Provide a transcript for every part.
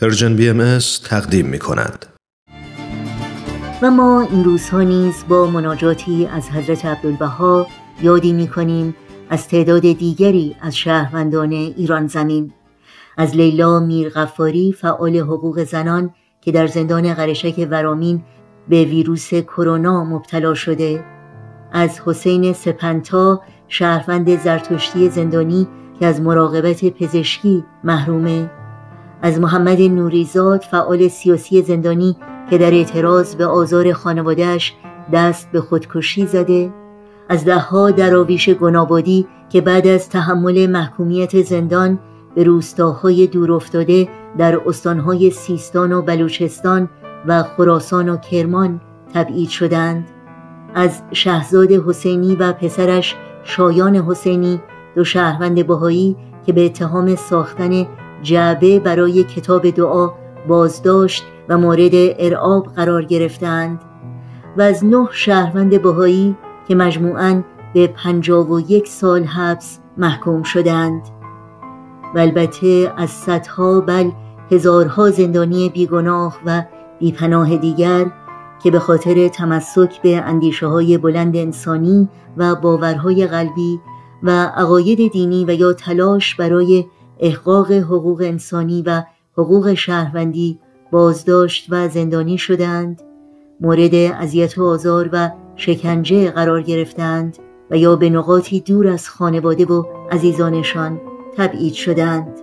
Persian BMS تقدیم می کند. و ما این روزها نیز با مناجاتی از حضرت عبدالبها یادی می کنیم از تعداد دیگری از شهروندان ایران زمین. از لیلا میرغفاری فعال حقوق زنان که در زندان قرچک ورامین به ویروس کرونا مبتلا شده. از حسین سپنتا شهروند زرتشتی زندانی که از مراقبت پزشکی محرومه. از محمد نوریزاد فعال سیاسی زندانی که در اعتراض به آزار خانوادهش دست به خودکشی زده از دهها دراویش گنابادی که بعد از تحمل محکومیت زندان به روستاهای دورافتاده در استانهای سیستان و بلوچستان و خراسان و کرمان تبعید شدند. از شهزاد حسینی و پسرش شایان حسینی دو شهروند بهایی که به اتهام ساختن جعبه برای کتاب دعا بازداشت و مورد ارعاب قرار گرفتند و از نه شهروند بهایی که مجموعاً به پنجاب و یک سال حبس محکوم شدند. و البته از صدها بل هزارها زندانی بیگناه و بیپناه دیگر که به خاطر تمسک به اندیشه های بلند انسانی و باورهای قلبی و عقاید دینی و یا تلاش برای احقاق حقوق انسانی و حقوق شهروندی بازداشت و زندانی شدند مورد اذیت و آزار و شکنجه قرار گرفتند و یا به نقاطی دور از خانواده و عزیزانشان تبعید شدند.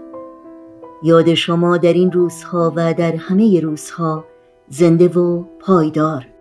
یاد شما در این روزها و در همه روزها زنده و پایدار.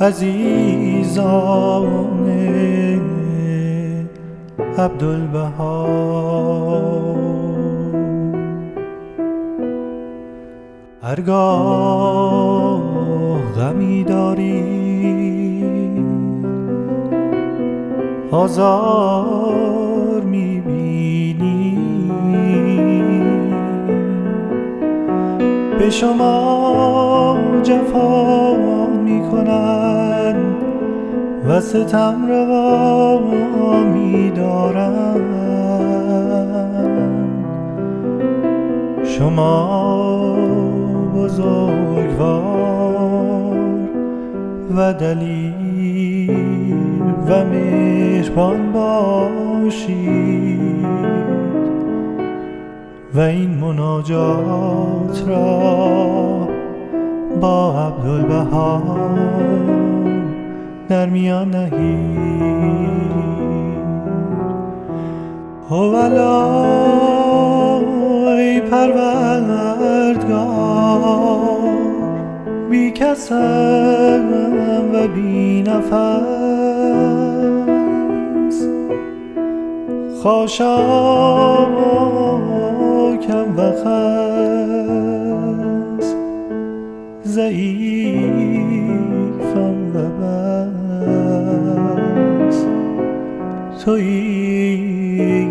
عزیزان عبدالبها. هرگاه غمی داری آزار می‌بینی به شما جفا و ستم روا میدارن شما بزرگوار و دلیل و مهربان باشید و این مناجات را با عبدالبها در میان نهید هوالای پروردگار بی کسم و بی نفس. خاشاکم و خس. ضعیفم توی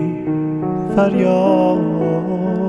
فریاد.